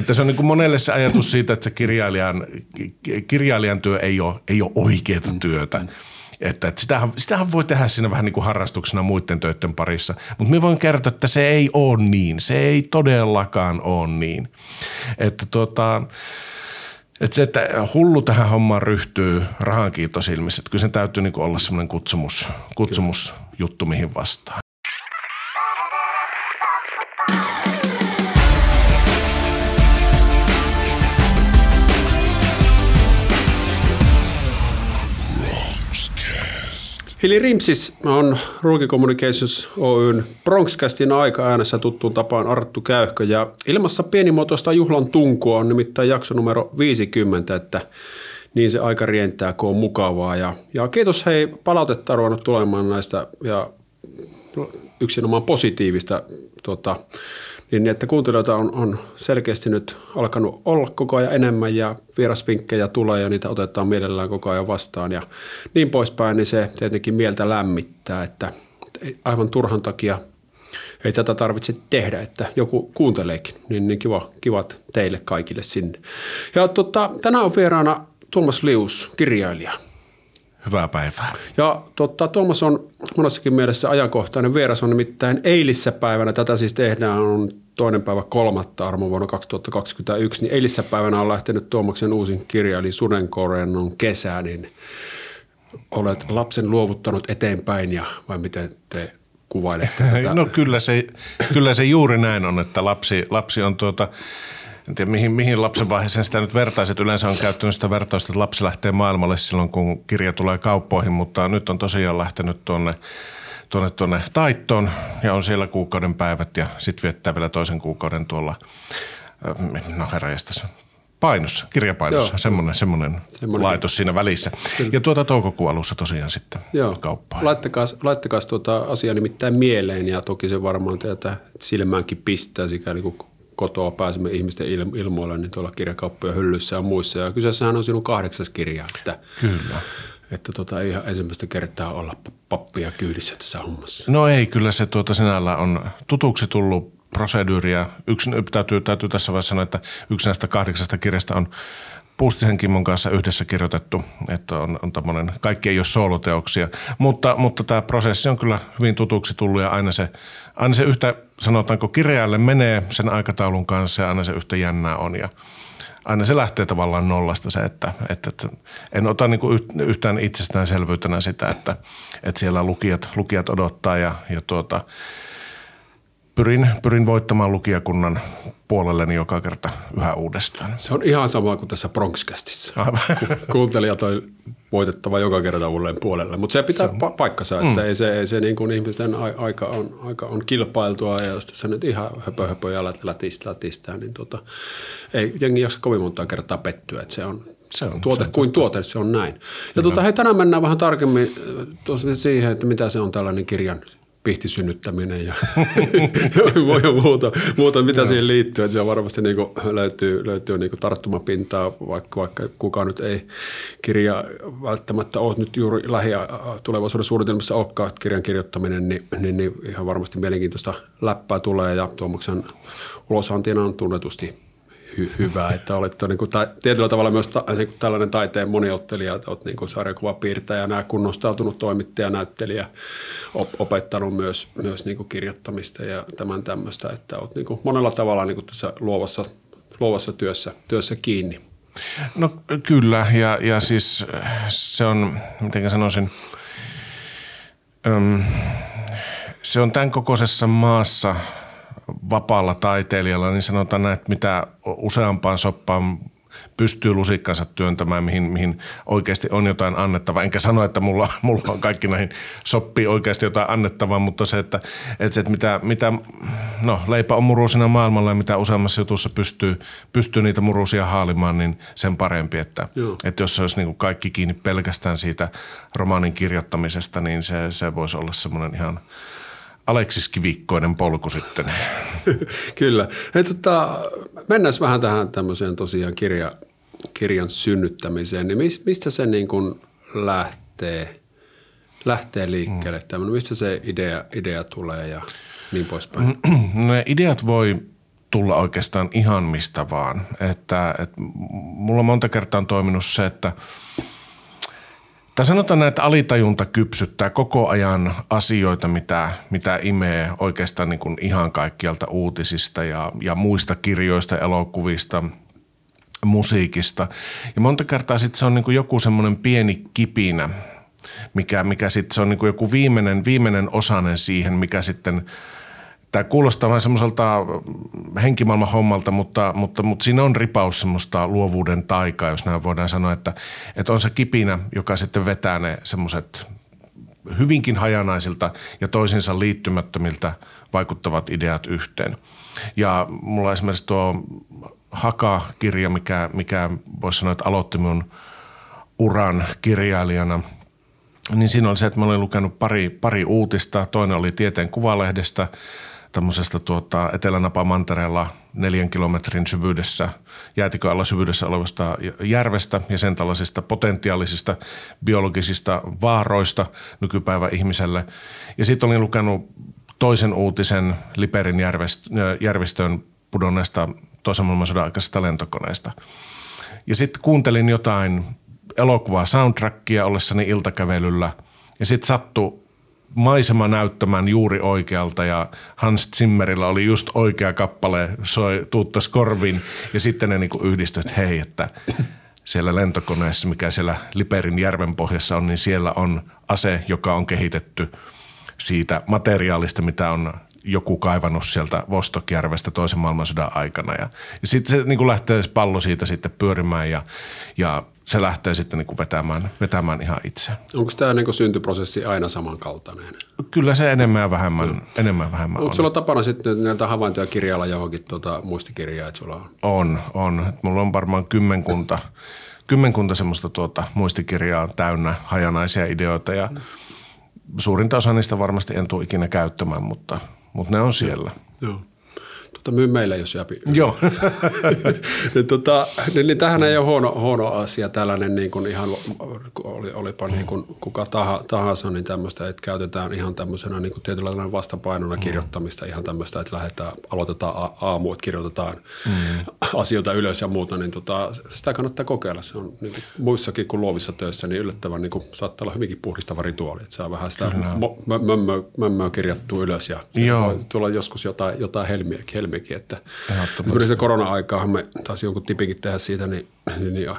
Että se on niin monelle se ajatus siitä, että se kirjailijan, kirjailijan työ ei ole, ei ole oikeaa työtä. Että, että sitähän, sitähän voi tehdä siinä vähän niin kuin harrastuksena muiden töiden parissa. Mutta me voin kertoa, että se ei ole niin. Se ei todellakaan ole niin. Että tota, että se, että hullu tähän hommaan ryhtyy rahan kiitosilmissä, että kyllä sen täytyy niin olla semmoinen kutsumus, kutsumusjuttu, mihin vastaan. Hili Rimsis on Ruuki Communications Oyn Bronxcastin aika äänessä tuttuun tapaan Arttu Käyhkö ja ilmassa pienimuotoista juhlan tunkua on nimittäin jakso numero 50, että niin se aika rientää, kun on mukavaa. Ja, ja kiitos hei palautetta ruvennut tulemaan näistä ja yksinomaan positiivista tuota, niin että kuuntelijoita on, on selkeästi nyt alkanut olla koko ajan enemmän ja vierasvinkkejä tulee ja niitä otetaan mielellään koko ajan vastaan ja niin poispäin, niin se tietenkin mieltä lämmittää, että aivan turhan takia ei tätä tarvitse tehdä, että joku kuunteleekin, niin, niin kiva, kivat teille kaikille sinne. Ja tota, tänään on vieraana Tuomas Lius, kirjailija – Hyvää päivää. Ja totta, Tuomas on monessakin mielessä ajankohtainen. Vieras on nimittäin eilissä päivänä, tätä siis tehdään on toinen päivä kolmatta armo vuonna 2021, niin eilissä päivänä on lähtenyt Tuomaksen uusin kirja, eli Sudenkorennon kesä, niin olet lapsen luovuttanut eteenpäin ja vai miten te kuvailette tätä? No kyllä se, kyllä se juuri näin on, että lapsi, lapsi on tuota, en tiedä mihin, mihin lapsen vaiheeseen sitä nyt vertaiset. Yleensä on käyttänyt sitä vertausta, että lapsi lähtee maailmalle silloin, kun kirja tulee kauppoihin, mutta nyt on tosiaan lähtenyt tuonne tuonne, tuonne taittoon ja on siellä kuukauden päivät ja sitten viettää vielä toisen kuukauden tuolla, no herranjestas, painossa, kirjapainossa, semmoinen, semmoinen, semmoinen laitos siinä välissä. Kyllä. Ja tuota toukokuun alussa tosiaan sitten Joo. kauppaan. Laittakaa, laittakaa tuota asiaa nimittäin mieleen ja toki se varmaan teitä silmäänkin pistää sikäli kun kotoa pääsemme ihmisten ilmoille, niin tuolla kirjakauppojen hyllyssä ja muissa. Ja kyseessähän on sinun kahdeksas kirja. Että, Kyllä. Että tota, ei ihan ensimmäistä kertaa olla pappia kyydissä tässä hommassa. No ei, kyllä se tuota sinällä on tutuksi tullut proseduuria. Yksi, täytyy, täytyy tässä vaiheessa sanoa, että yksi näistä kahdeksasta kirjasta on Puustisen Kimmon kanssa yhdessä kirjoitettu, että on, on tämmöinen, kaikki ei ole sooloteoksia, mutta, mutta tämä prosessi on kyllä hyvin tutuksi tullut ja aina se, aina se yhtä, sanotaanko kirjaajalle menee sen aikataulun kanssa ja aina se yhtä jännää on. Ja aina se lähtee tavallaan nollasta se, että, että, että en ota niin kuin yhtään itsestäänselvyytenä sitä, että, että siellä lukijat, lukijat odottaa ja, ja tuota, pyrin, pyrin voittamaan lukijakunnan puolelleni joka kerta yhä uudestaan. Se on ihan sama kuin tässä Bronxcastissa. Ku- kuuntelijat on voitettava joka kerta uudelleen puolelle, mutta se pitää se pa- paikkansa, että mm. ei se, ei se niin kuin ihmisten aika on, aika on kilpailtua ja jos tässä nyt ihan höpö höpö ja lätistä, lätistää, niin tuota, ei jengi jaksa kovin monta kertaa pettyä, että se on, se on tuote se on kuin tuote, se on näin. Ja tuota, hei, tänään mennään vähän tarkemmin siihen, että mitä se on tällainen kirjan pihtisynnyttäminen ja, muuta, muuta, mitä siihen liittyy. Että se varmasti niin kuin löytyy, löytyy niin kuin tarttumapintaa, vaikka, vaikka kukaan nyt ei kirja välttämättä ole nyt juuri lähi- tulevaisuuden suunnitelmassa olekaan kirjan kirjoittaminen, niin, niin, niin ihan varmasti mielenkiintoista läppää tulee ja Tuomaksen ulosantina on tunnetusti hy- hyvä, että olet niin kuin, ta- tietyllä tavalla myös ta- niin kuin tällainen taiteen moniottelija, että olet niin sarjakuvapiirtäjä, nämä kunnostautunut toimittaja, näyttelijä, op- opettanut myös, myös niin kuin kirjoittamista ja tämän tämmöistä, että olet niin kuin monella tavalla niin kuin tässä luovassa, luovassa työssä, työssä kiinni. No kyllä, ja, ja siis se on, miten sanoisin, se on tämän kokoisessa maassa – vapaalla taiteilijalla, niin sanotaan näin, että mitä useampaan soppaan pystyy lusikkansa työntämään, mihin, mihin oikeasti on jotain annettavaa. Enkä sano, että mulla, mulla on kaikki näihin sopii oikeasti jotain annettavaa, mutta se, että, että, se, että mitä, mitä, no leipä on murusina maailmalla ja mitä useammassa jutussa pystyy, pystyy niitä murusia haalimaan, niin sen parempi. Että, että jos se olisi niin kuin kaikki kiinni pelkästään siitä romaanin kirjoittamisesta, niin se, se voisi olla semmoinen ihan – Aleksis Kivikkoinen polku sitten. Kyllä. Hei, tota, mennään vähän tähän tämmöiseen tosiaan kirja, kirjan synnyttämiseen. Niin mistä se niin kuin lähtee, lähtee liikkeelle? Mm. Mistä se idea, idea tulee ja niin poispäin? No ne ideat voi tulla oikeastaan ihan mistä vaan. Että, että mulla monta kertaa on toiminut se, että tai sanotaan että alitajunta kypsyttää koko ajan asioita, mitä, mitä imee oikeastaan niin kuin ihan kaikkialta uutisista ja, ja muista kirjoista, elokuvista, musiikista. Ja monta kertaa sitten se on niin kuin joku semmoinen pieni kipinä, mikä, mikä sitten se on niin kuin joku viimeinen, viimeinen osanen siihen, mikä sitten – Tämä kuulostaa vähän semmoiselta henkimaailman hommalta, mutta, mutta, mutta siinä on ripaus semmoista luovuuden taikaa, jos näin voidaan sanoa, että, että on se kipinä, joka sitten vetää ne semmoiset hyvinkin hajanaisilta ja toisinsa liittymättömiltä vaikuttavat ideat yhteen. Ja mulla esimerkiksi tuo Haka-kirja, mikä, mikä voisi sanoa, että aloitti mun uran kirjailijana – niin siinä oli se, että mä olin lukenut pari, pari uutista. Toinen oli Tieteen Kuvalehdestä, tämmöisestä tuota, Etelänapa-mantereella neljän kilometrin syvyydessä, jäätikö alla syvyydessä olevasta järvestä ja sen tällaisista potentiaalisista biologisista vaaroista nykypäivä ihmiselle. Ja sitten olin lukenut toisen uutisen Liperin järvistöön pudonneesta toisen maailmansodan aikaisesta lentokoneesta. Ja sitten kuuntelin jotain elokuvaa soundtrackia ollessani iltakävelyllä ja sitten sattui maisema näyttämään juuri oikealta ja Hans Zimmerillä oli just oikea kappale, soi tuuttas korvin ja sitten ne niinku yhdistyi, että hei, että siellä lentokoneessa, mikä siellä Liperin järven pohjassa on, niin siellä on ase, joka on kehitetty siitä materiaalista, mitä on joku kaivannut sieltä Vostokjärvestä toisen maailmansodan aikana. Ja, ja sitten se niin kuin lähtee pallo siitä sitten pyörimään ja, ja se lähtee sitten niin kuin vetämään, vetämään ihan itse. Onko tämä niin syntyprosessi aina samankaltainen? Kyllä se enemmän ja vähemmän, Kyllä. enemmän ja vähemmän Onko on. sulla tapana sitten näitä havaintoja kirjailla johonkin tuota muistikirjaa, että sulla on? On, on. Mulla on varmaan kymmenkunta, kymmenkunta semmoista tuota muistikirjaa täynnä hajanaisia ideoita ja suurinta osa niistä varmasti en tule ikinä käyttämään, mutta, mutta ne on siellä. Joo tota, myy meille, jos jäpi. Joo. niin, tota, niin, niin, tähän ei ole huono, huono asia tällainen niin kuin ihan, oli, olipa mm. niin kuin kuka tahansa, niin tämmöistä, että käytetään ihan tämmöisenä niin kuin tietynlainen vastapainona mm. kirjoittamista, ihan tämmöistä, että lähdetään, aloitetaan aamu, että kirjoitetaan mm. asioita ylös ja muuta, niin tota, sitä kannattaa kokeilla. Se on niin kuin muissakin kuin luovissa töissä, niin yllättävän niin kuin, saattaa olla hyvinkin puhdistava rituaali, että saa vähän sitä mömmöä, kirjattua ylös ja tulla joskus jotain, jotain helmiä, helmiä helmikin. Että esimerkiksi korona-aikaahan me taas jonkun tipikin tehdä siitä, niin, niin, niin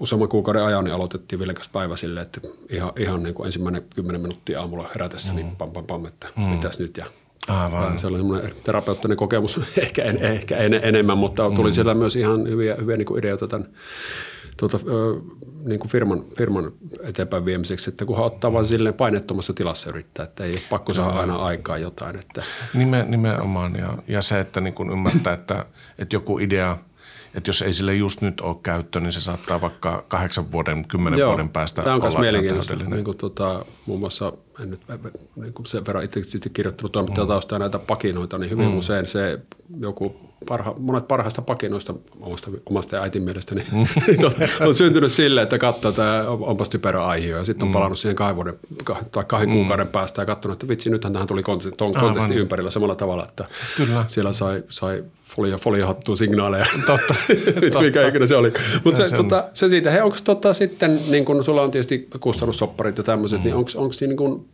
useamman kuukauden ajan niin aloitettiin vilkas päivä sille, että ihan, ihan niin kuin ensimmäinen kymmenen minuuttia aamulla herätessä, niin mm. niin pam, pam, pam, että mm. mitäs nyt ja Aivan. Se oli semmoinen terapeuttinen kokemus, ehkä, en, ehkä en, enemmän, mutta tuli mm. siellä myös ihan hyviä, hyviä niin kuin ideoita tämän tuota, niin kuin firman, firman eteenpäin viemiseksi, että kunhan ottaa vaan silleen painettomassa tilassa yrittää, että ei ole pakko saada aina aikaa jotain. Että. Nime, nimenomaan ja, ja se, että niin kuin ymmärtää, että, että joku idea – että jos ei sille just nyt ole käyttö, niin se saattaa vaikka kahdeksan vuoden, kymmenen Joo, vuoden päästä Tämä on myös mielenkiintoista. Niin kuin, tota, muun muassa, en nyt niin kuin sen verran itse kirjoittanut toimittajataustaa mm. näitä pakinoita, niin hyvin mm. usein se joku parha, monet parhaista pakinoista omasta, omasta äitin mielestäni mm. on syntynyt sille, että katsoo, että onpas typerä aihe ja sitten on mm. palannut siihen kahden, vuoden, tai kahden mm. kuukauden päästä ja katsonut, että vitsi, nythän tähän tuli kontesti, kontesti ympärillä samalla tavalla, että Kyllä. siellä sai, sai folia, foliohattua signaaleja. Totta. Totta. mikä ikinä se oli. Mutta se, tota, se siitä, hei, onko tota sitten, niin kun sulla on tietysti kustannussopparit ja tämmöiset, niin mm. niin onko niin kun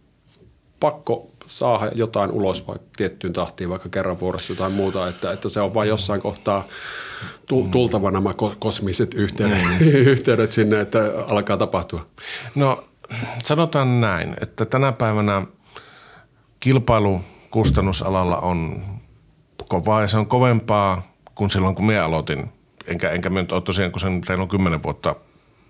pakko saada jotain ulos vaikka tiettyyn tahtiin, vaikka kerran vuodessa tai muuta, että, että se on vain jossain kohtaa mm. tultava nämä kosmiset yhteydet, mm. yhteydet sinne, että alkaa tapahtua? No sanotaan näin, että tänä päivänä kilpailu kustannusalalla on kovaa ja se on kovempaa kuin silloin, kun minä aloitin. Enkä, enkä minä ole tosiaan, kun sen reilun kymmenen vuotta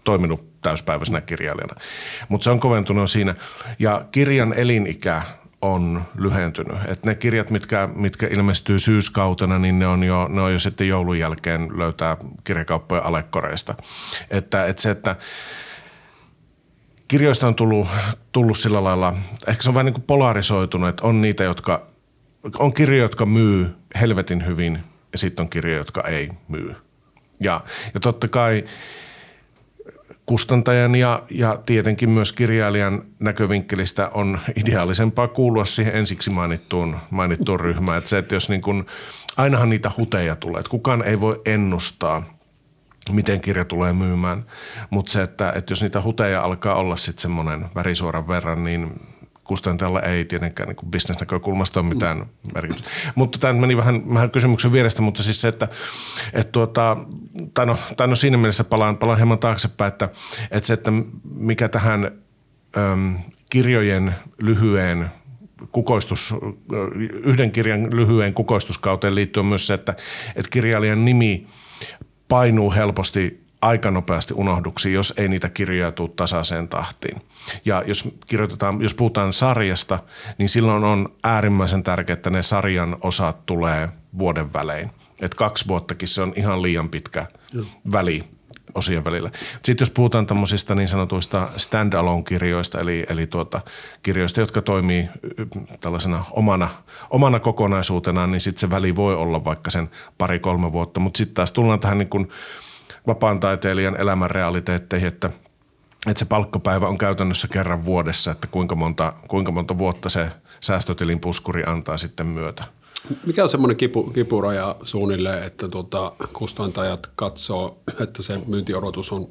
toiminut täyspäiväisenä kirjailijana. Mutta se on koventunut siinä. Ja kirjan elinikä on lyhentynyt. Et ne kirjat, mitkä, mitkä ilmestyy syyskautena, niin ne on jo, ne on jo sitten joulun jälkeen löytää kirjakauppojen alekkoreista. Että, että se, että kirjoista on tullut, tullut sillä lailla, ehkä se on vähän niin kuin polarisoitunut, että on niitä, jotka, on kirjoja, jotka myy helvetin hyvin ja sitten on kirjoja, jotka ei myy. Ja, ja totta kai kustantajan ja, ja tietenkin myös kirjailijan näkövinkkelistä on ideaalisempaa kuulua siihen ensiksi mainittuun, mainittuun ryhmään. Että se, että jos niin kun, ainahan niitä huteja tulee, että kukaan ei voi ennustaa, miten kirja tulee myymään. Mutta se, että, että jos niitä huteja alkaa olla sitten semmoinen värisuoran verran, niin kustantajalla ei tietenkään niin bisnesnäkökulmasta ole mitään mm. merkitystä. Mutta tämä meni vähän, vähän kysymyksen vierestä, mutta siis se, että, että tuota, tai, no, tai no siinä mielessä palaan, palaan hieman taaksepäin, että, että se, että mikä tähän äm, kirjojen lyhyeen kukoistus, yhden kirjan lyhyen kukoistuskauteen liittyy myös se, että, että kirjailijan nimi painuu helposti aika nopeasti unohduksi, jos ei niitä kirjoja tule tasaiseen tahtiin. Ja jos, kirjoitetaan, jos puhutaan sarjasta, niin silloin on äärimmäisen tärkeää, että ne sarjan osat tulee vuoden välein. Et kaksi vuottakin se on ihan liian pitkä väli osien välillä. Sitten jos puhutaan tämmöisistä niin sanotuista stand-alone-kirjoista, eli, eli tuota, kirjoista, jotka toimii tällaisena omana, omana kokonaisuutenaan, niin sitten se väli voi olla vaikka sen pari-kolme vuotta. Mutta sitten taas tullaan tähän niin kuin vapaan taiteilijan elämän realiteetteihin, että, että se palkkapäivä on käytännössä kerran vuodessa, että kuinka monta, kuinka monta vuotta se säästötilin puskuri antaa sitten myötä. Mikä on semmoinen kipu, kipuraja suunnilleen, että tuota, kustantajat katsoo, että se myyntiodotus on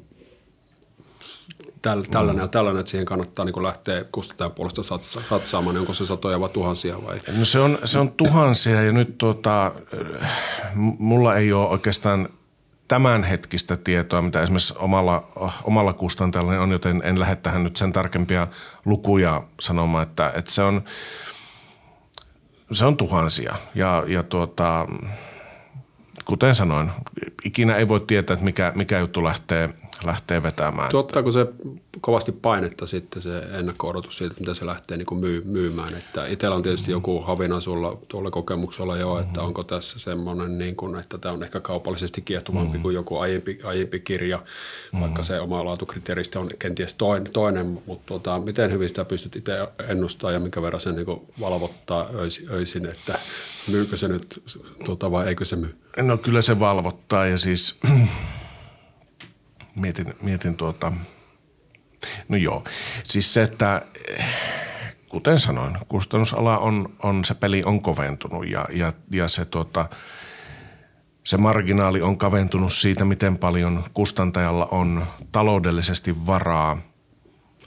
tällainen ja tällainen, että siihen kannattaa niin lähteä kustantajan puolesta satsaamaan, niin onko se satoja vai tuhansia vai? No se on, se on tuhansia ja nyt tuota, mulla ei ole oikeastaan tämänhetkistä tietoa, mitä esimerkiksi omalla, omalla kustantajalla on, joten en lähde tähän nyt sen tarkempia lukuja sanomaan, että, että se, on, se on tuhansia. Ja, ja tuota, kuten sanoin, ikinä ei voi tietää, että mikä, mikä juttu lähtee – lähtee vetämään. Tuottaako se kovasti painetta sitten se ennakko-odotus siitä, mitä se lähtee niin kuin myy- myymään? Että itsellä on tietysti joku havina sulla tuolla kokemuksella jo, että mm-hmm. onko tässä semmoinen, niin kuin, että tämä on ehkä kaupallisesti kiehtovampi mm-hmm. kuin joku aiempi, aiempi kirja, mm-hmm. vaikka se oma laatukriteeristä on kenties toinen, toinen mutta tota, miten hyvin sitä pystyt itse ennustamaan ja mikä verran se niin kuin valvottaa öisin, että myykö se nyt tota, vai eikö se myy? No kyllä se valvottaa ja siis mietin, mietin tuota, no joo, siis se, että kuten sanoin, kustannusala on, on se peli on koventunut ja, ja, ja se tuota, se marginaali on kaventunut siitä, miten paljon kustantajalla on taloudellisesti varaa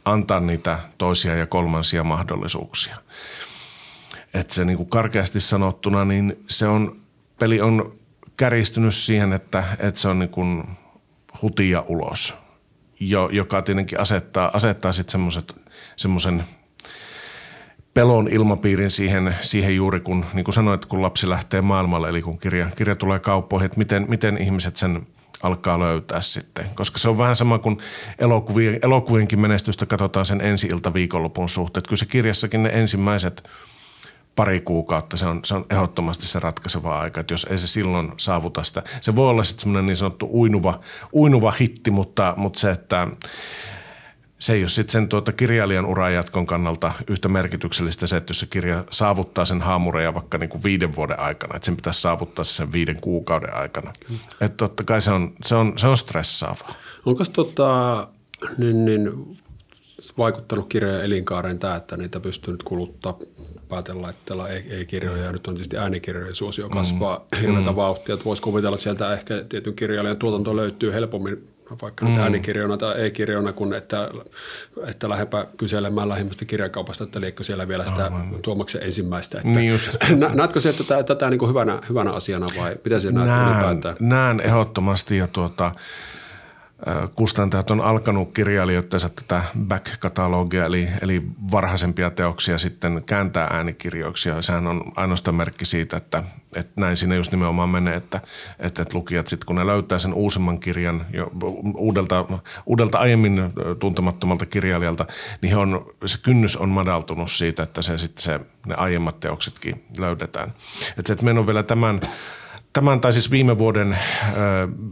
antaa niitä toisia ja kolmansia mahdollisuuksia. Että se niin kuin karkeasti sanottuna, niin se on, peli on kärjistynyt siihen, että, että se on niin kuin hutia ulos, jo, joka tietenkin asettaa, asettaa sitten semmoisen pelon ilmapiirin siihen, siihen juuri kun, niin kuin sanoit, kun lapsi lähtee maailmalle, eli kun kirja, kirja tulee kauppoihin, että miten, miten ihmiset sen alkaa löytää sitten. Koska se on vähän sama kuin elokuvien, elokuvienkin menestystä katsotaan sen ensi ilta viikonlopun suhteen. Kyllä se kirjassakin ne ensimmäiset – pari kuukautta, se on, se on ehdottomasti se ratkaiseva aika, että jos ei se silloin saavuta sitä. Se voi olla sitten semmoinen niin sanottu uinuva, uinuva hitti, mutta, mutta se, että se ei ole sitten sen tuota kirjailijan uran jatkon kannalta yhtä merkityksellistä se, että jos se kirja saavuttaa sen haamureja vaikka niin kuin viiden vuoden aikana, että sen pitäisi saavuttaa sen viiden kuukauden aikana. Että totta kai se on, se on, se on stressaavaa. Onko tota, niin, niin, vaikuttanut kirjojen elinkaareen tämä, että niitä pystyy nyt kuluttaa päätelaitteella ei, ei kirjoja, ja nyt on tietysti äänikirjojen suosio kasvaa mm. hirveätä mm. vauhtia, että voisi kuvitella, että sieltä ehkä tietyn kirjailijan tuotanto löytyy helpommin vaikka mm. äänikirjoina tai ei-kirjoina, kun että, että lähdepä kyselemään lähimmästä kirjakaupasta, että liekö siellä vielä sitä oh, tuomaksen ensimmäistä. Että, niin näetkö se, että tätä, tätä niin kuin hyvänä, hyvänä asiana vai mitä se näet Näen ehdottomasti ja tuota, kustantajat on alkanut kirjailijoittensa tätä back-katalogia, eli, eli varhaisempia teoksia sitten kääntää äänikirjoiksi. Ja sehän on ainoastaan merkki siitä, että, että näin siinä just nimenomaan menee, että, että, että lukijat sitten kun ne löytää sen uusimman kirjan jo uudelta, uudelta aiemmin tuntemattomalta kirjailijalta, niin he on, se kynnys on madaltunut siitä, että se sitten se, ne aiemmat teoksetkin löydetään. Että se, että meillä on vielä tämän – tämän tai siis viime vuoden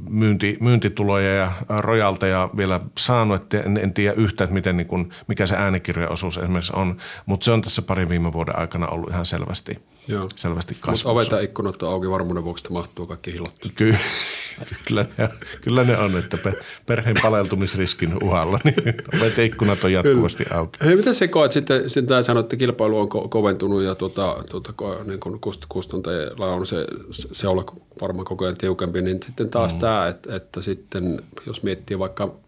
myynti, myyntituloja ja rojalteja vielä saanut, että en, en tiedä yhtä, että miten, niin kun, mikä se äänikirjaosuus esimerkiksi on, mutta se on tässä parin viime vuoden aikana ollut ihan selvästi, Joo. selvästi kasvussa. Mutta ovet ja ikkunat on auki varmuuden vuoksi, että mahtuu kaikki hillattu. Ky- kyllä, ne, kyllä ne on, että perheen paleltumisriskin uhalla, niin ovet ikkunat on jatkuvasti auki. Hei, miten se koet sitten, sitten sanoit, että kilpailu on ko- koventunut ja tuota, tuota, niin kuin kustantajilla on se, se olla varmaan koko ajan tiukempi, niin sitten taas mm. tämä, että, että sitten jos miettii vaikka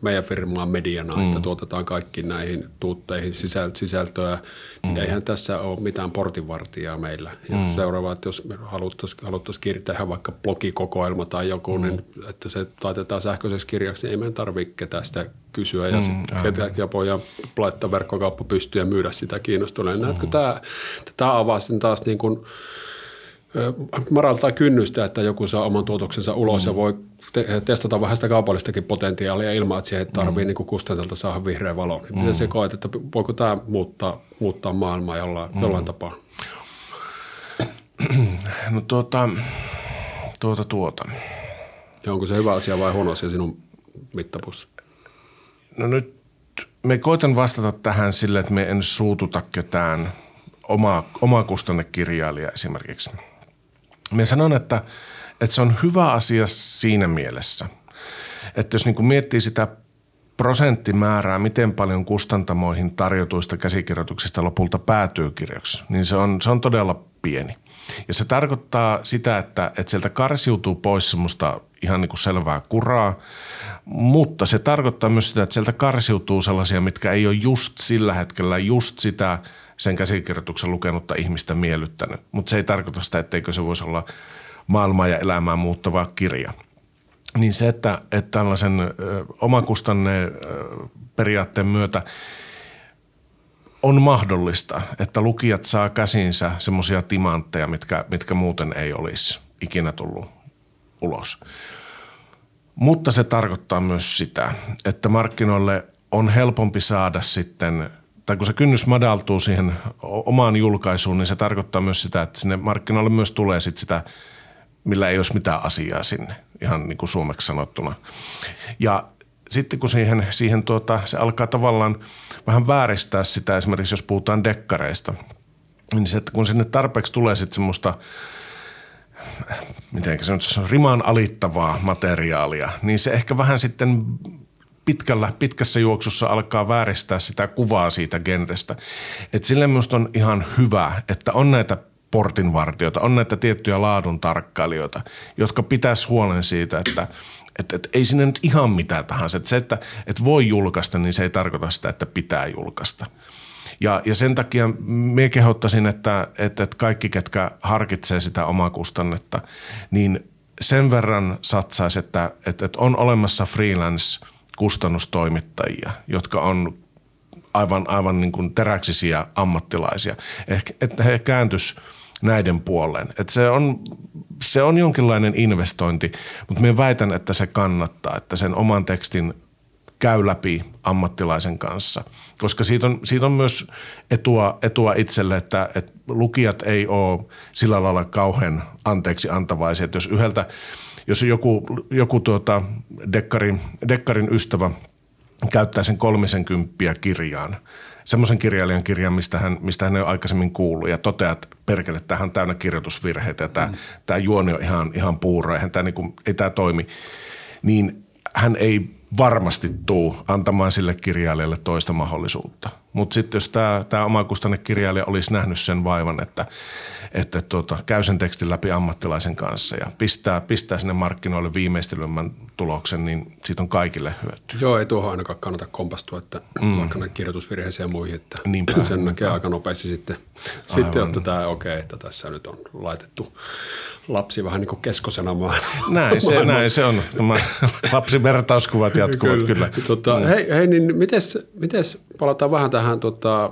meidän firmaa mediana, mm. että tuotetaan kaikki näihin tuutteihin sisältöä, niin mm. eihän tässä ole mitään portinvartijaa meillä. Ja mm. seuraava, että jos haluttaisiin haluttaisi tehdä vaikka blogikokoelma tai joku, mm. niin että se taitetaan sähköiseksi kirjaksi, niin ei meidän tarvitse ketään sitä kysyä ja mm, sitten ja voidaan laittaa verkkokauppa pystyä ja myydä sitä kiinnostuneelle. Mm. Tämä, tämä avaa sitten taas niin kuin, maraltaa kynnystä, että joku saa oman tuotoksensa ulos mm. ja voi te- testata vähän sitä kaupallistakin potentiaalia ilman, että siihen tarvii mm. niin kustantelta saada vihreä valo. Niin mm. Miten se koet, että voiko tämä muuttaa, muuttaa maailmaa jollain, mm. jollain tapaa? No tuota, tuota, tuota. Ja onko se hyvä asia vai huono asia sinun mittapussa? No nyt me koitan vastata tähän sille, että me en suututa ketään oma, omakustannekirjailija esimerkiksi. Me sanon, että, että se on hyvä asia siinä mielessä, että jos niin kuin miettii sitä prosenttimäärää, miten paljon kustantamoihin tarjotuista käsikirjoituksista lopulta päätyy kirjaksi, niin se on, se on todella pieni. Ja se tarkoittaa sitä, että, että sieltä karsiutuu pois semmoista ihan niin kuin selvää kuraa, mutta se tarkoittaa myös sitä, että sieltä karsiutuu sellaisia, mitkä ei ole just sillä hetkellä just sitä sen käsikirjoituksen lukenutta ihmistä miellyttänyt. Mutta se ei tarkoita sitä, etteikö se voisi olla maailmaa ja elämää muuttava kirja. Niin se, että, että tällaisen ö, omakustanne periaatteen myötä on mahdollista, että lukijat saa käsinsä semmoisia timantteja, mitkä, mitkä muuten ei olisi ikinä tullut ulos. Mutta se tarkoittaa myös sitä, että markkinoille on helpompi saada sitten, tai kun se kynnys madaltuu siihen omaan julkaisuun, niin se tarkoittaa myös sitä, että sinne markkinoille myös tulee sitten sitä, millä ei olisi mitään asiaa sinne, ihan niin kuin suomeksi sanottuna. Ja sitten kun siihen, siihen tuota, se alkaa tavallaan vähän vääristää sitä, esimerkiksi jos puhutaan dekkareista, niin se, että kun sinne tarpeeksi tulee sitten semmoista – miten se nyt on, rimaan alittavaa materiaalia, niin se ehkä vähän sitten pitkällä, pitkässä juoksussa alkaa vääristää sitä kuvaa siitä genrestä. Et sille minusta on ihan hyvä, että on näitä portinvartijoita, on näitä tiettyjä laadun tarkkailijoita, jotka pitäisi huolen siitä, että että, että ei sinne nyt ihan mitään tahansa. Että se, että, että voi julkaista, niin se ei tarkoita sitä, että pitää julkaista. Ja, ja sen takia me kehottaisin, että, että, että kaikki, ketkä harkitsee sitä omaa kustannetta, niin sen verran satsaisi, että, että, että on olemassa freelance-kustannustoimittajia, jotka on aivan, aivan niin kuin teräksisiä ammattilaisia. Ehkä, että he kääntyisi näiden puoleen. Että se, on, se on jonkinlainen investointi, mutta minä väitän, että se kannattaa, että sen oman tekstin käy läpi ammattilaisen kanssa, koska siitä on, siitä on myös etua, etua itselle, että, että lukijat ei ole sillä lailla kauhean anteeksi antavaisia, että jos yhdeltä, jos joku, joku tuota dekkarin, dekkarin ystävä käyttää sen kolmisen kymppiä kirjaan, semmoisen kirjailijan kirjan, mistä hän, mistä hän ei ole aikaisemmin kuullut ja toteaa, että perkele, tämähän on täynnä kirjoitusvirheitä ja tämä, mm. tämä juoni on ihan, ihan puuro, eihän tämä, niin kuin, ei tämä toimi, niin hän ei varmasti tuu antamaan sille kirjailijalle toista mahdollisuutta. Mutta sitten jos tämä, omakustannekirjailija olisi nähnyt sen vaivan, että, että tuota, käy sen tekstin läpi ammattilaisen kanssa ja pistää, pistää sinne markkinoille viimeistelymän tuloksen, niin siitä on kaikille hyöty. Joo, ei tuohon ainakaan kannata kompastua, että mm. vaikka näin kirjoitusvirheisiä ja muihin, että Niinpä, sen näkee aika nopeasti sitten, sitten että tämä okei, okay, että tässä nyt on laitettu lapsi vähän niin kuin keskosena maan. Näin se, näin se on. Nämä lapsivertauskuvat jatkuvat kyllä. kyllä. Tota, mm. hei, hei, niin mites, mites, palataan vähän tähän tota,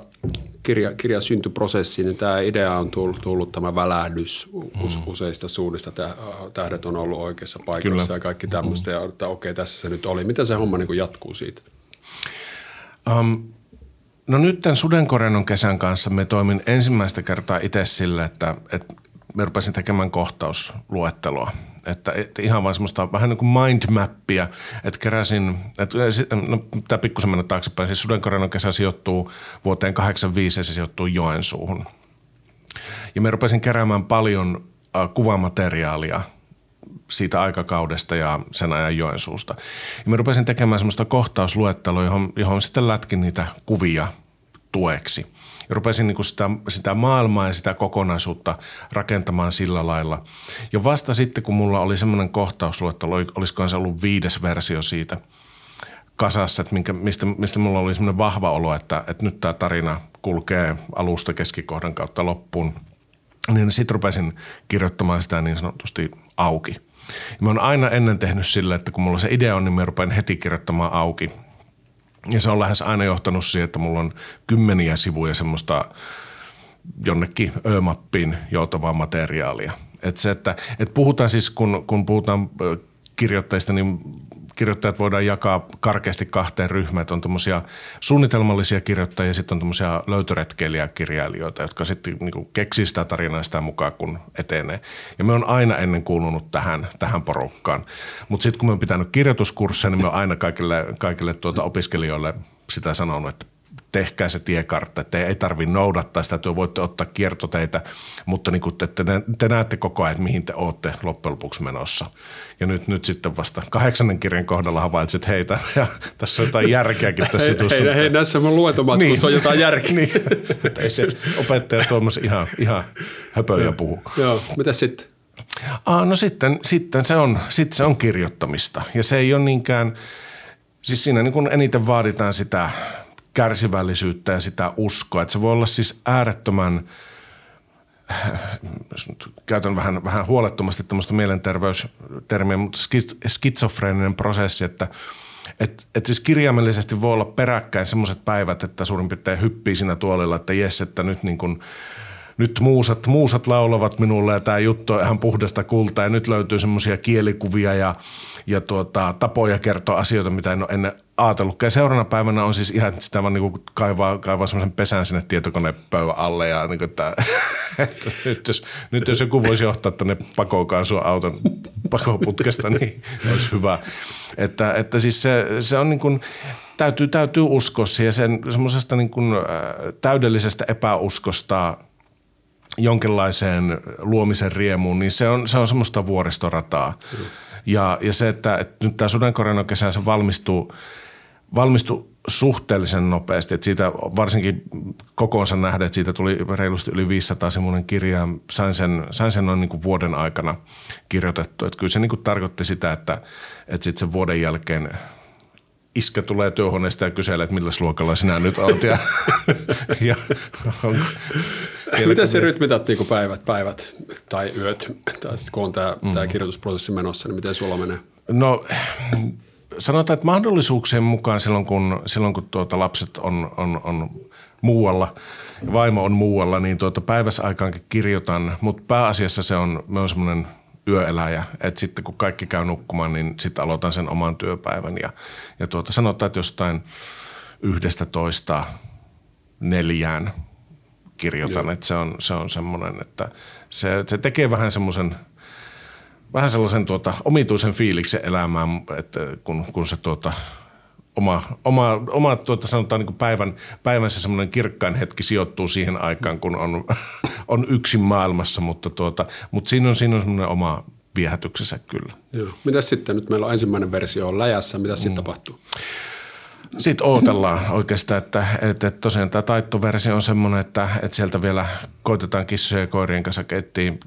kirja, kirjan syntyprosessiin, niin tämä idea on tullut, tullut tämä välähdys mm. useista suunnista. Tähdet on ollut oikeassa paikassa kyllä. ja kaikki tämmöistä. Mm. Ja että okei, tässä se nyt oli. Miten se homma niin kuin jatkuu siitä? Um, no nyt tämän Sudenkorennon kesän kanssa me toimin ensimmäistä kertaa itse sille, että, että me rupesin tekemään kohtausluettelua. Että, että ihan vaan semmoista vähän niin kuin mindmappia, että keräsin, että, no, tämä pikkusen mennä taaksepäin, siis Sudenkorenon kesä sijoittuu vuoteen 85 ja se sijoittuu Joensuuhun. Ja me rupesin keräämään paljon äh, kuvamateriaalia siitä aikakaudesta ja sen ajan Joensuusta. Ja mä rupesin tekemään semmoista kohtausluettelua, johon, johon sitten lätkin niitä kuvia tueksi. Ja rupesin niin sitä, sitä maailmaa ja sitä kokonaisuutta rakentamaan sillä lailla. Ja vasta sitten, kun mulla oli semmoinen kohtausluettelo, olisikohan se ollut viides versio siitä kasassa, että minkä, mistä, mistä mulla oli semmoinen vahva olo, että, että nyt tämä tarina kulkee alusta keskikohdan kautta loppuun, niin sitten rupesin kirjoittamaan sitä niin sanotusti auki. Ja mä oon aina ennen tehnyt sillä, että kun mulla se idea on, niin mä rupean heti kirjoittamaan auki – ja se on lähes aina johtanut siihen, että mulla on kymmeniä sivuja semmoista jonnekin ö-mappiin joutavaa materiaalia. Et se, että, et puhutaan siis, kun, kun puhutaan kirjoittajista, niin kirjoittajat voidaan jakaa karkeasti kahteen ryhmään. On tämmöisiä suunnitelmallisia kirjoittajia ja sitten on tämmöisiä löytöretkeilijäkirjailijoita, jotka sitten niin keksii sitä tarinaa sitä mukaan, kun etenee. Ja me on aina ennen kuulunut tähän, tähän porukkaan. Mutta sitten kun me on pitänyt kirjoituskursseja, niin me on aina kaikille, kaikille tuota opiskelijoille sitä sanonut, että tehkää se tiekartta, että ei tarvitse noudattaa sitä, että voitte ottaa kiertoteitä, mutta niin kuin te, te, te näette koko ajan, että mihin te olette loppujen lopuksi menossa. Ja nyt, nyt sitten vasta kahdeksannen kirjan kohdalla havaitsit heitä, ja tässä on jotain järkeäkin tässä hei, Hei, hei, näissä mun luentomatskussa niin. on jotain järkeä. niin. ei se opettaja Tuomas ihan, ihan höpöjä puhu. Joo, mitä sitten? Aa, no sitten, sitten, se on, sitten se on kirjoittamista, ja se ei ole niinkään, siis siinä niin kuin eniten vaaditaan sitä kärsivällisyyttä ja sitä uskoa. Että se voi olla siis äärettömän, käytän vähän, vähän huolettomasti tämmöistä mielenterveystermiä, mutta skitsofreeninen prosessi, että et, et siis kirjaimellisesti voi olla peräkkäin semmoiset päivät, että suurin piirtein hyppii siinä tuolilla, että jes, että nyt niin kuin – nyt muusat, muusat laulavat minulle ja tämä juttu on ihan puhdasta kultaa ja nyt löytyy semmoisia kielikuvia ja, ja tuota, tapoja kertoa asioita, mitä en ole ennen ajatellut. Ja seuraavana päivänä on siis ihan sitä vaan niin kaivaa, kaivaa semmoisen pesän sinne tietokonepöydän alle ja niin kuin, että, että nyt, jos, nyt jos joku voisi johtaa tänne pakokaan sua auton pakoputkesta, niin olisi hyvä. Että, että siis se, se on niin kuin, täytyy, täytyy uskoa siihen sen semmoisesta niin kuin, täydellisestä epäuskosta – jonkinlaiseen luomisen riemuun, niin se on, se on semmoista vuoristorataa. Mm. Ja, ja se, että, että nyt tämä kesä se valmistuu, valmistuu suhteellisen nopeasti, että siitä varsinkin kokoonsa nähden, että siitä tuli reilusti yli 500 semmoinen kirja, sain sen, sain sen noin niin kuin vuoden aikana kirjoitettu. Että kyllä se niin kuin tarkoitti sitä, että, että sitten sen vuoden jälkeen iskä tulee työhuoneesta ja kyselee, että millä luokalla sinä nyt olet. Ja, ja Miten se rytmitattiin, kun päivät, päivät tai yöt, tai kun on tämä, mm. tämä kirjoitusprosessi menossa, niin miten sulla menee? No sanotaan, että mahdollisuuksien mukaan silloin, kun, silloin, kun tuota lapset on, on, on muualla, vaimo on muualla, niin tuota päiväsaikaankin kirjoitan, mutta pääasiassa se on, on semmoinen – yöeläjä. Että sitten kun kaikki käy nukkumaan, niin sitten aloitan sen oman työpäivän. Ja, ja tuota, sanotaan, että jostain yhdestä toista neljään kirjoitan. Että se on, se on semmoinen, että se, se tekee vähän semmoisen vähän sellaisen tuota, omituisen fiiliksen elämään, että kun, kun se tuota, oma, oma, oma tuota, sanotaan niin kuin päivän, päivän se semmoinen kirkkain hetki sijoittuu siihen aikaan, kun on, on yksin maailmassa, mutta, tuota, mutta siinä on, siinä on semmoinen oma viehätyksensä kyllä. Joo. Mitäs sitten? Nyt meillä on ensimmäinen versio on läjässä. Mitä mm. sitten tapahtuu? Sitten odotellaan oikeastaan, että, että, että tosiaan tämä taittoversio on semmoinen, että, että sieltä vielä koitetaan kissojen ja koirien kanssa keittiin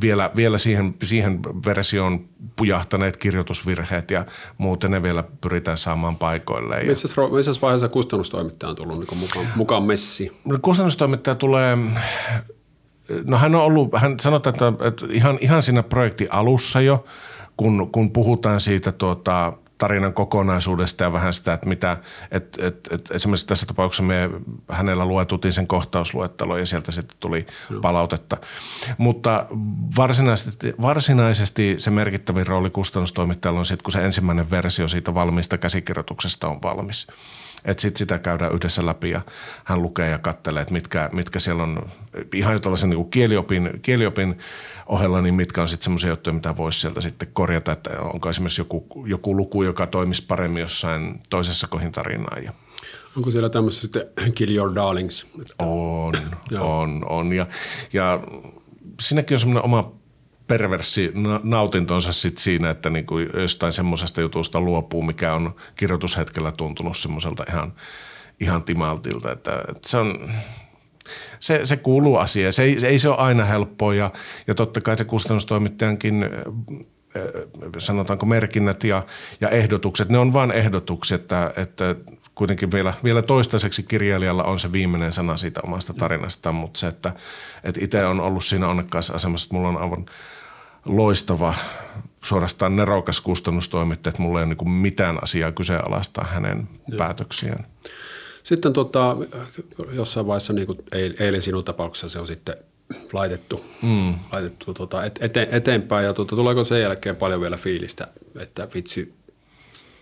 vielä, vielä siihen, siihen versioon pujahtaneet kirjoitusvirheet ja muuten ne vielä pyritään saamaan paikoilleen. Missä, missä vaiheessa kustannustoimittaja on tullut niin mukaan, mukaan messi? No, kustannustoimittaja tulee, no hän on ollut, hän sanotaan, että, että ihan, ihan siinä projektin alussa jo, kun, kun puhutaan siitä tuota, tarinan kokonaisuudesta ja vähän sitä, että mitä, et, et, et esimerkiksi tässä tapauksessa me hänellä luetutin sen kohtausluettelo ja sieltä sitten tuli Joo. palautetta. Mutta varsinaisesti, varsinaisesti se merkittävin rooli kustannustoimittajalla on sitten, kun se ensimmäinen versio siitä valmiista käsikirjoituksesta on valmis. Että sitten sitä käydään yhdessä läpi ja hän lukee ja katselee, että mitkä, mitkä siellä on ihan jo tällaisen niin kieliopin, kieliopin ohella, niin mitkä on sitten semmoisia juttuja, mitä voisi sieltä sitten korjata, että onko esimerkiksi joku, joku luku, joka toimisi paremmin jossain toisessa kohin tarinaan. Ja Onko siellä tämmöistä sitten Kill Your Darlings? On, on, on. Ja, ja siinäkin on semmoinen oma perversi nautintonsa sit siinä, että niin kuin jostain semmoisesta jutusta luopuu, mikä on kirjoitushetkellä tuntunut semmoiselta ihan, ihan timaltilta. Että, että se on, se, se kuuluu asiaan. Se ei, se ei se ole aina helppoa ja, ja totta kai se kustannustoimittajankin sanotaanko merkinnät ja, ja ehdotukset, ne on vain ehdotuksia, että, että kuitenkin vielä, vielä toistaiseksi kirjailijalla on se viimeinen sana siitä omasta tarinasta, mutta se, että, että itse on ollut siinä onnekkaassa asemassa, että mulla on aivan loistava, suorastaan nerokas kustannustoimittaja, että mulla ei ole niin mitään asiaa kyseenalaistaa hänen Joo. päätöksiään. Sitten tota, jossain vaiheessa, niin kuin eilen sinun tapauksessa se on sitten laitettu, mm. laitettu tota, ete, eteenpäin ja tota, tuleeko sen jälkeen paljon vielä fiilistä, että vitsi,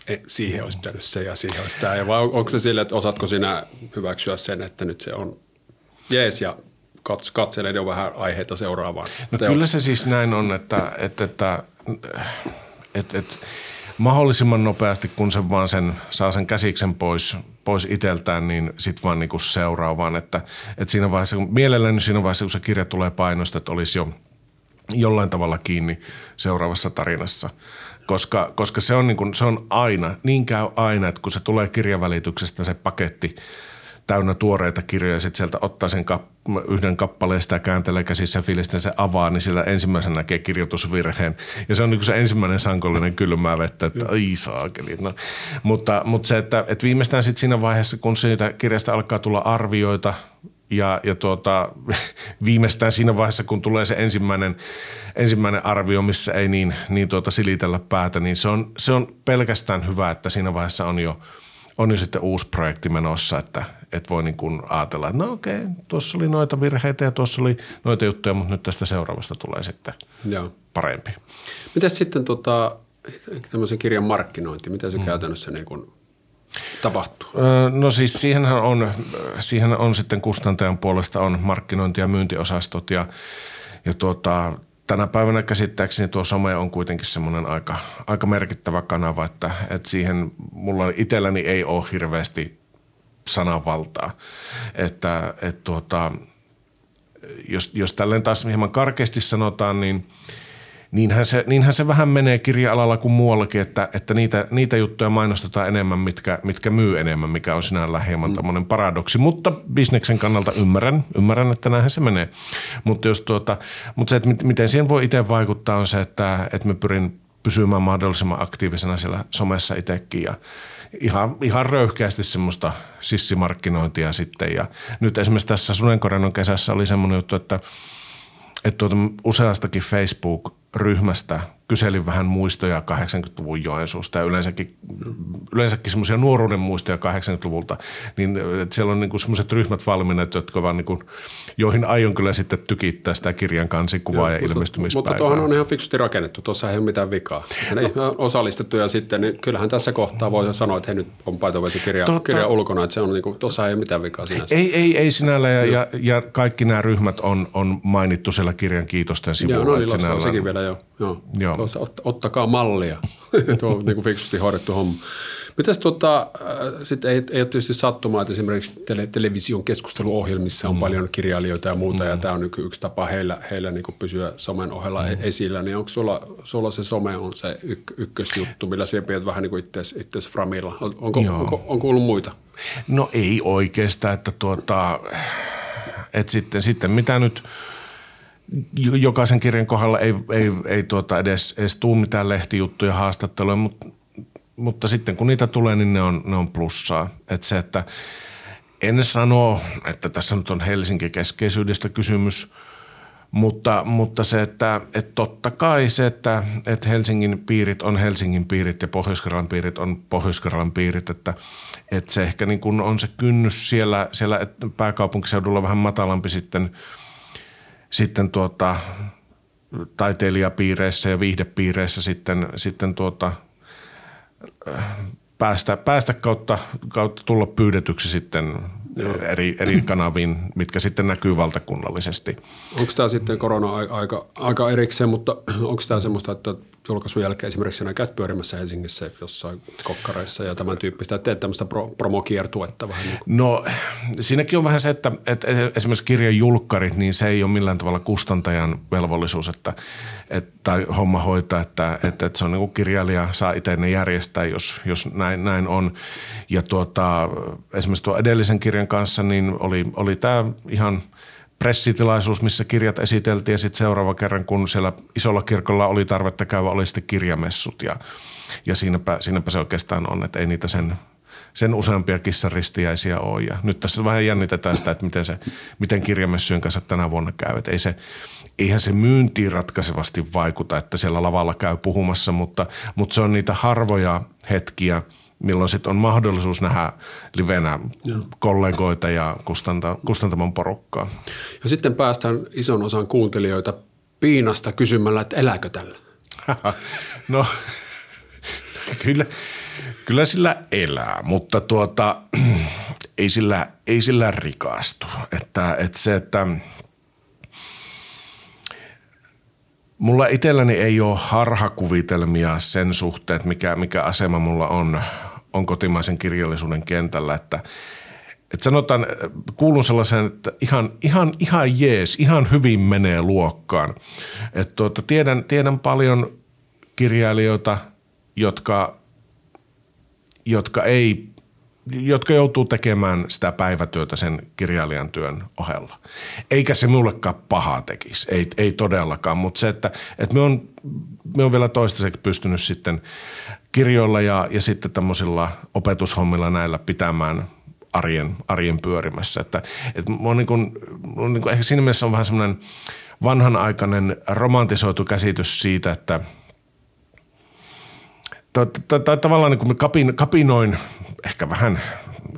e, siihen olisi pitänyt se ja siihen olisi tämä. Ja vai onko se sille, että osaatko sinä hyväksyä sen, että nyt se on jees ja kats, katselen jo vähän aiheita seuraavaan? No kyllä se siis näin on, että, että, että, että, että mahdollisimman nopeasti, kun se vaan sen, saa sen käsiksen pois, pois iteltään, niin sitten vaan niinku seuraavaan. Että, että siinä vaiheessa, mielelläni siinä vaiheessa, kun se kirja tulee painosta, että olisi jo jollain tavalla kiinni seuraavassa tarinassa. Koska, koska se, on niin kuin, se on aina, niin käy aina, että kun se tulee kirjavälityksestä se paketti – täynnä tuoreita kirjoja, sitten sieltä ottaa sen kap- yhden kappaleen sitä kääntelee käsissä filisten se avaa, niin sillä ensimmäisenä näkee kirjoitusvirheen. Ja se on niin se ensimmäinen sankollinen kylmää vettä, että ai saakeli. No. Mutta, mutta se, että, että viimeistään sitten siinä vaiheessa, kun siitä kirjasta alkaa tulla arvioita, ja, ja tuota, viimeistään siinä vaiheessa, kun tulee se ensimmäinen, ensimmäinen arvio, missä ei niin, niin tuota silitellä päätä, niin se on, se on pelkästään hyvä, että siinä vaiheessa on jo – on jo sitten uusi projekti menossa, että, että voi niin kuin ajatella, että no okei, tuossa oli noita virheitä ja tuossa oli noita juttuja, mutta nyt tästä seuraavasta tulee sitten Joo. parempi. Miten sitten tota, tämmöisen kirjan markkinointi, miten se mm. käytännössä niin kuin tapahtuu? No siis siihenhän on, siihen on sitten kustantajan puolesta on markkinointi- ja myyntiosastot ja, ja tuota, tänä päivänä käsittääkseni tuo some on kuitenkin semmoinen aika, aika merkittävä kanava, että, että siihen mulla itselläni ei ole hirveästi sananvaltaa. Että, että tuota, jos, jos tälleen taas hieman karkeasti sanotaan, niin – niinhän se, niinhän se vähän menee kirja-alalla kuin muuallakin, että, että niitä, niitä juttuja mainostetaan enemmän, mitkä, mitkä myy enemmän, mikä on sinällään hieman mm. tämmöinen paradoksi. Mutta bisneksen kannalta ymmärrän, ymmärrän, että näinhän se menee. Mutta, jos tuota, mutta se, että miten siihen voi itse vaikuttaa, on se, että, että mä pyrin pysymään mahdollisimman aktiivisena siellä somessa itsekin ja ihan, ihan röyhkeästi semmoista sissimarkkinointia sitten. Ja nyt esimerkiksi tässä Sunenkorennon kesässä oli semmoinen juttu, että, että tuota useastakin Facebook – ryhmästä kyselin vähän muistoja 80-luvun Joensuusta ja yleensäkin, yleensäkin semmoisia nuoruuden muistoja 80-luvulta, niin siellä on niinku semmoiset ryhmät valmiineet, jotka vaan niinku, joihin aion kyllä sitten tykittää sitä kirjan kansikuvaa Joo, ja ilmestymispäivää. Mutta tuohon on ihan fiksusti rakennettu, tuossa ei ole mitään vikaa. Ne no. osallistettu ja sitten, niin kyllähän tässä kohtaa voi sanoa, että hei nyt on paitovesi kirja, tota, kirja ulkona, että se on niinku, tuossa ei ole mitään vikaa sinänsä. Ei, ei, ei sinällä ja, ja, ja, kaikki nämä ryhmät on, on mainittu siellä kirjan kiitosten sivulla. Joo, no niin, sinällään... sekin vielä joo. Joo. joo. Tuossa, ot, ottakaa mallia. Tuo on niin kuin fiksusti hoidettu homma. Mitäs tuota, äh, sitten ei, ei ole tietysti sattumaa, että esimerkiksi tele, television keskusteluohjelmissa on mm. paljon kirjailijoita ja muuta, mm. ja tämä on yksi tapa heillä, heillä niin kuin pysyä somen ohella mm. esillä. Niin onko sulla, sulla se some on se yk, ykkösjuttu, millä siellä pidät vähän niin kuin itseäsi framilla? Onko, onko, on kuullut muita? No ei oikeastaan, että tuota, et sitten, sitten mitä nyt – jokaisen kirjan kohdalla ei, ei, ei tuota edes, edes tuu mitään lehtijuttuja, haastatteluja, mutta, mutta sitten kun niitä tulee, niin ne on, ne on plussaa. Että se, että en sano, että tässä nyt on Helsinki-keskeisyydestä kysymys, mutta, mutta se, että, että totta kai se, että, että Helsingin piirit on Helsingin piirit ja pohjois piirit on pohjois piirit, että, että se ehkä niin kuin on se kynnys siellä, siellä pääkaupunkiseudulla vähän matalampi sitten – sitten tuota, taiteilijapiireissä ja viihdepiireissä sitten, sitten tuota, päästä, päästä kautta, kautta tulla pyydetyksi sitten eri, eri kanaviin, mitkä sitten näkyy valtakunnallisesti. Onko tämä sitten korona-aika aika erikseen, mutta onko tämä semmoista, että julkaisun jälkeen esimerkiksi sinä käyt pyörimässä Helsingissä jossain kokkareissa ja tämän tyyppistä, että teet tämmöistä pro, promokiertuetta vähän niin kuin. No siinäkin on vähän se, että, että esimerkiksi kirjan julkkarit, niin se ei ole millään tavalla kustantajan velvollisuus, että, että tai homma hoitaa, että, että, että se on niin kuin kirjailija saa itse ne järjestää, jos, jos näin, näin on. Ja tuota, esimerkiksi tuo edellisen kirjan kanssa niin oli, oli tämä ihan – pressitilaisuus, missä kirjat esiteltiin ja sitten seuraava kerran, kun siellä isolla kirkolla oli tarvetta käydä, oli sitten kirjamessut ja, ja siinäpä, siinäpä se oikeastaan on, että ei niitä sen, sen useampia kissaristiäisiä ole. Ja nyt tässä vähän jännitetään sitä, että miten, se, miten kirjamessujen kanssa tänä vuonna käy. Että ei se, eihän se myyntiin ratkaisevasti vaikuta, että siellä lavalla käy puhumassa, mutta, mutta se on niitä harvoja hetkiä – milloin sitten on mahdollisuus nähdä livenä Joo. kollegoita ja kustanta, kustantamon porukkaa. Ja sitten päästään ison osan kuuntelijoita piinasta kysymällä, että elääkö tällä? no kyllä, kyllä sillä elää, mutta tuota, ei, sillä, ei sillä rikastu. Että, että se, että Mulla itselläni ei ole harhakuvitelmia sen suhteen, että mikä, mikä asema mulla on on kotimaisen kirjallisuuden kentällä, että et sanotaan, kuulun sellaisen, että ihan, ihan, ihan jees, ihan hyvin menee luokkaan. Et tuota, tiedän, tiedän paljon kirjailijoita, jotka, jotka ei jotka joutuu tekemään sitä päivätyötä sen kirjailijan työn ohella. Eikä se mullekaan pahaa tekisi, ei, ei todellakaan, mutta se, että, että me, on, me on vielä toistaiseksi pystynyt sitten kirjoilla ja, ja sitten tämmöisillä opetushommilla näillä pitämään arjen, arjen pyörimässä. Että, että on niin kuin, on niin kuin, ehkä siinä mielessä on vähän semmoinen vanhanaikainen romantisoitu käsitys siitä, että tai tavallaan niin kuin kapin, kapinoin ehkä vähän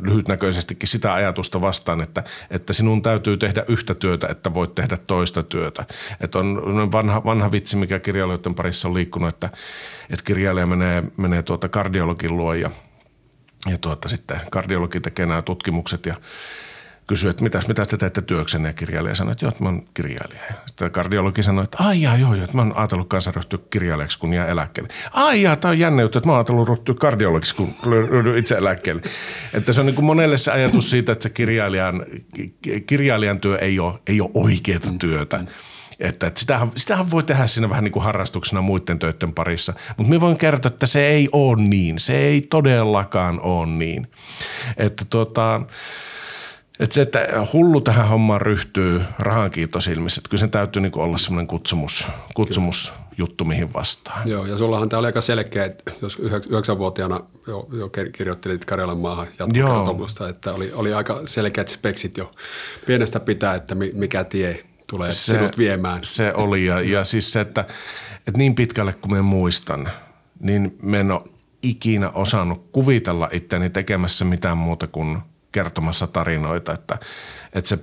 lyhytnäköisestikin sitä ajatusta vastaan, että, että sinun täytyy tehdä yhtä työtä, että voit tehdä toista työtä. Että on vanha, vanha vitsi, mikä kirjailijoiden parissa on liikkunut, että, että kirjailija menee, menee tuota kardiologin luo ja, ja tuota, sitten kardiologi tekee nämä tutkimukset ja kysyi, että mitä, mitä te teette työksenne ja kirjailija sanoi, että joo, että mä oon kirjailija. Sitten kardiologi sanoi, että ai jaa, joo, että mä oon ajatellut kanssa ryhtyä kirjailijaksi, kun jää eläkkeelle. Ai jaa, tää on jännä juttu, että mä oon ajatellut ryhtyä kardiologiksi, kun ryhdyn itse eläkkeelle. Että se on niin kuin monelle se ajatus siitä, että se kirjailijan, kirjailijan työ ei ole, ei ole oikeaa työtä. Että, että sitähän, sitähän voi tehdä siinä vähän niin kuin harrastuksena muiden töiden parissa. Mutta me voin kertoa, että se ei ole niin. Se ei todellakaan ole niin. Että tota, että se, että hullu tähän hommaan ryhtyy rahankiitosilmissä, että kyllä sen täytyy niin olla semmoinen kutsumus, kutsumus juttu, mihin vastaan. Joo, ja sullahan tämä oli aika selkeä, että jos yhdeksänvuotiaana jo, jo kirjoittelit Karjalan maahan jatkokertomusta, että oli, oli aika selkeät speksit jo pienestä pitää, että mikä tie tulee se, sinut viemään. Se oli, ja, ja siis se, että, että niin pitkälle kuin me muistan, niin me en ole ikinä osannut kuvitella itteni tekemässä mitään muuta kuin – kertomassa tarinoita, että, että se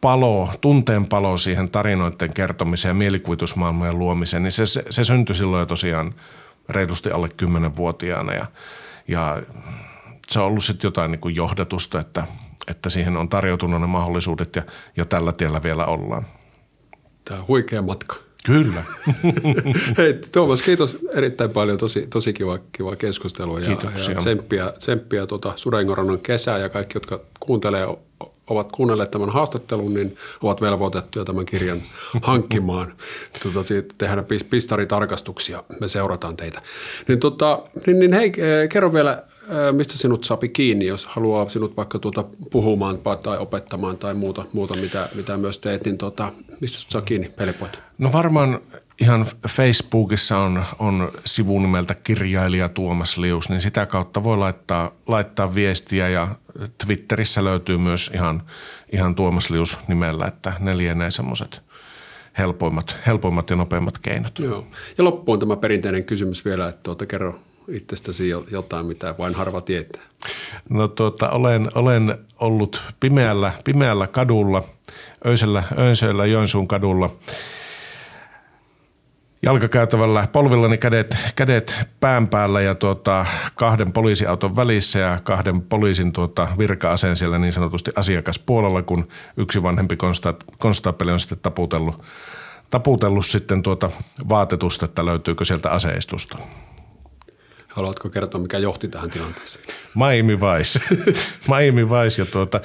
palo, tunteen palo siihen tarinoiden kertomiseen ja mielikuvitusmaailmojen luomiseen, niin se, se, se syntyi silloin jo tosiaan reilusti alle 10-vuotiaana ja, ja se on ollut sitten jotain niin kuin johdatusta, että, että siihen on tarjoutunut ne mahdollisuudet ja, ja tällä tiellä vielä ollaan. Tämä on huikea matka. Kyllä. Hei Tuomas, kiitos erittäin paljon. Tosi, tosi kiva, kiva keskustelua. Ja, ja tsemppiä, tsemppiä tuota Sudengorannon kesää ja kaikki, jotka kuuntelee, ovat kuunnelleet tämän haastattelun, niin ovat velvoitettuja tämän kirjan hankkimaan. Tuota, tehdään pistaritarkastuksia. Me seurataan teitä. Niin, tota, niin, niin hei, eh, kerro vielä mistä sinut saapi kiinni, jos haluaa sinut vaikka tuota puhumaan tai opettamaan tai muuta, muuta mitä, mitä myös teet, niin tuota, mistä sinut saa kiinni pelipuolta? No varmaan ihan Facebookissa on, on sivu nimeltä kirjailija Tuomas Lius, niin sitä kautta voi laittaa, laittaa viestiä ja Twitterissä löytyy myös ihan, ihan Tuomas Lius nimellä, että ne lienee semmoiset helpoimmat, helpoimmat ja nopeimmat keinot. Joo. Ja loppuun tämä perinteinen kysymys vielä, että tuota, kerro itsestäsi jotain, mitä vain harva tietää? No tuota, olen, olen ollut pimeällä, pimeällä kadulla, öisellä, öisellä Joensuun kadulla jalkakäytävällä polvillani kädet, kädet pään päällä ja tuota, kahden poliisiauton välissä ja kahden poliisin tuota, virka-aseen siellä niin sanotusti asiakaspuolella, kun yksi vanhempi konstaapeli on sitten taputellut taputellut sitten tuota vaatetusta, että löytyykö sieltä aseistusta. Haluatko kertoa, mikä johti tähän tilanteeseen? Miami Vice. Miami Vice ja tuota,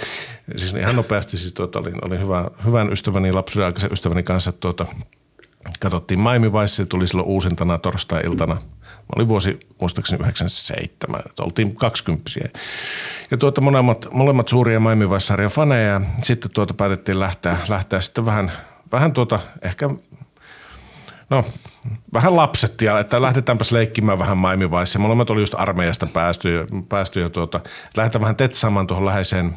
siis ihan nopeasti siis tuota, olin, olin hyvä, hyvän ystäväni, lapsuuden aikaisen ystäväni kanssa tuota, katsottiin Miami Vice, se tuli silloin uusintana torstai-iltana. Mä olin vuosi muistaakseni 97, että oltiin kaksikymppisiä. Ja tuota, molemmat, molemmat suuria Miami Vice-sarjan faneja ja sitten tuota päätettiin lähteä, lähteä sitten vähän, vähän tuota, ehkä no vähän lapsettia, että lähdetäänpäs leikkimään vähän Vice. Molemmat oli just armeijasta päästy, päästy ja tuota, lähdetään vähän tetsaamaan tuohon läheiseen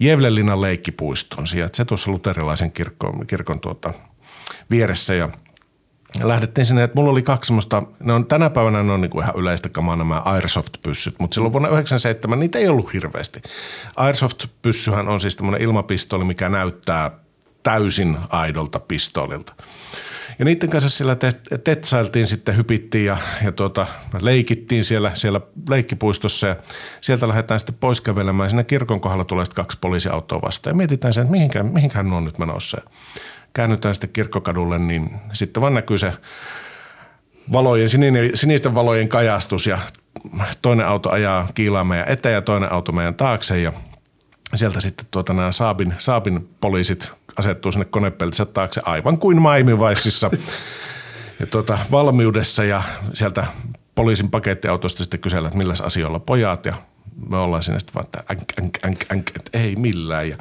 Jevlelinan leikkipuistoon. Se tuossa luterilaisen kirkon, kirkon tuota, vieressä ja lähdettiin sinne, että mulla oli kaksi semmoista, ne on, tänä päivänä ne on niin kuin ihan yleistä kamaa nämä Airsoft-pyssyt, mutta silloin vuonna 1997 niitä ei ollut hirveästi. Airsoft-pyssyhän on siis tämmöinen ilmapistooli, mikä näyttää täysin aidolta pistoolilta. Ja niiden kanssa siellä tetsailtiin sitten, hypittiin ja, ja tuota, leikittiin siellä, siellä leikkipuistossa ja sieltä lähdetään sitten pois kävelemään. Siinä kirkon kohdalla tulee sitten kaksi poliisiautoa vastaan ja mietitään sen, että mihinkään, mihinkään on nyt menossa käännytään sitten kirkkokadulle, niin sitten vaan näkyy se valojen, sininen, sinisten valojen kajastus ja toinen auto ajaa kiilaa meidän eteen ja toinen auto meidän taakse ja sieltä sitten tuota nämä Saabin, Saabin poliisit asettuu sinne konepeltissä taakse aivan kuin Maimivaisissa ja tuota, valmiudessa ja sieltä poliisin pakettiautosta sitten kysellä, että milläs asioilla pojat ja me ollaan sinne sitten vaan, että änk, änk, änk, änk, että ei millään ja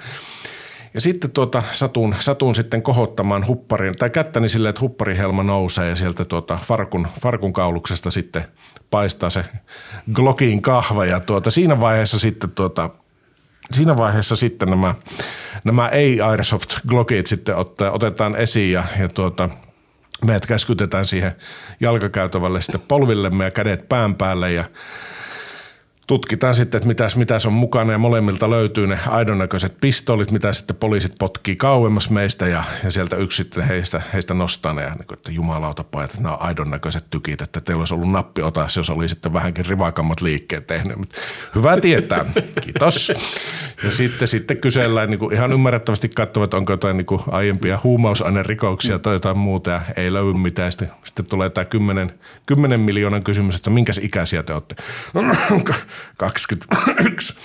ja sitten tuota, satun, satun sitten kohottamaan hupparin, tai kättäni silleen, että hupparihelma nousee ja sieltä tuota farkun, farkun kauluksesta sitten paistaa se Glockin kahva. Ja tuota, siinä vaiheessa sitten tuota, siinä vaiheessa sitten nämä, nämä ei-Airsoft Glockit sitten ottaa, otetaan esiin ja, ja tuota, meidät käskytetään siihen jalkakäytävälle sitten polvillemme ja kädet pään päälle ja tutkitaan sitten, että mitäs, mitäs on mukana ja molemmilta löytyy ne aidonnäköiset pistoolit, mitä sitten poliisit potkii kauemmas meistä ja, ja sieltä yksi sitten heistä, heistä nostaa ne ja niin kuin, että jumalauta pojat, että nämä on aidonnäköiset tykit, että teillä olisi ollut nappi otas, jos oli sitten vähänkin rivakammat liikkeet tehnyt. Hyvä tietää, kiitos. Ja sitten, sitten kysellään niin kuin ihan ymmärrettävästi katsovat, onko jotain niin kuin aiempia huumausainerikoksia tai jotain muuta ja ei löydy mitään. Sitten, sitten tulee tämä 10, 10 miljoonan kysymys, että minkäs ikäisiä te olette. 21.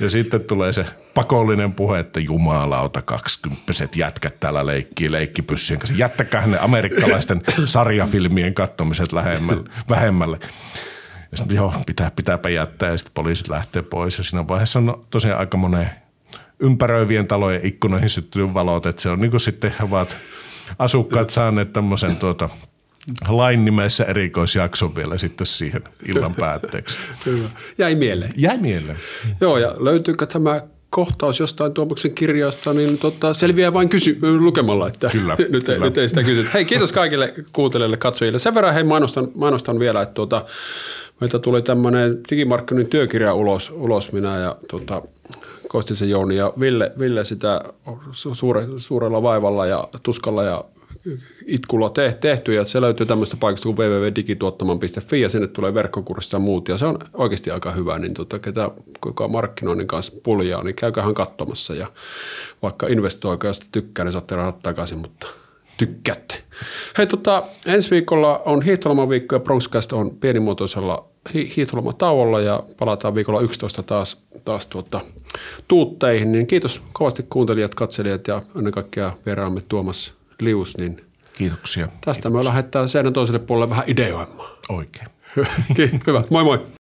Ja sitten tulee se pakollinen puhe, että jumalauta, 20 jätkät täällä leikkii leikkipyssyjen kanssa. Jättäkää ne amerikkalaisten sarjafilmien kattomiset lähemmälle, vähemmälle. Ja sitten joo, pitää, pitääpä jättää ja sitten poliisit lähtee pois. Ja siinä vaiheessa on tosiaan aika monen ympäröivien talojen ikkunoihin syttynyt valot, että se on niin kuin sitten ovat asukkaat saaneet tämmöisen tuota – lain nimessä erikoisjakso vielä sitten siihen illan päätteeksi. Hyvä. Jäi mieleen. Jäi mieleen. Joo, ja löytyykö tämä kohtaus jostain Tuomaksen kirjasta, niin tota, selviää vain kysy- lukemalla, että kyllä, nyt, kyllä. nyt ei sitä kysytä. Hei, kiitos kaikille kuuntelijoille, katsojille. Sen verran hei, mainostan, mainostan vielä, että tuota, meiltä tuli tämmöinen digimarkkinoinnin työkirja ulos, ulos minä ja tuota, Kostisen Jouni ja Ville, Ville sitä suure, suurella vaivalla ja tuskalla ja itkulla te, tehty ja se löytyy tämmöistä paikasta kuin www.digituottaman.fi ja sinne tulee verkkokurssit ja muut ja se on oikeasti aika hyvä, niin tota, ketä kuka markkinoinnin kanssa puljaa, niin käyköhän katsomassa ja vaikka investoiko, jos tykkää, niin saatte rahat takaisin, mutta tykkäätte. Hei tota, ensi viikolla on hiihtolomaviikko ja Bronxcast on pienimuotoisella hi- hiihtolomatauolla ja palataan viikolla 11 taas, taas tuota, tuutteihin, niin kiitos kovasti kuuntelijat, katselijat ja ennen kaikkea vieraamme Tuomas Lius, niin Kiitoksia. tästä Kiitoksia. me lähdetään seinän toiselle puolelle vähän ideoimaan. Oikein. Hyvä, moi moi.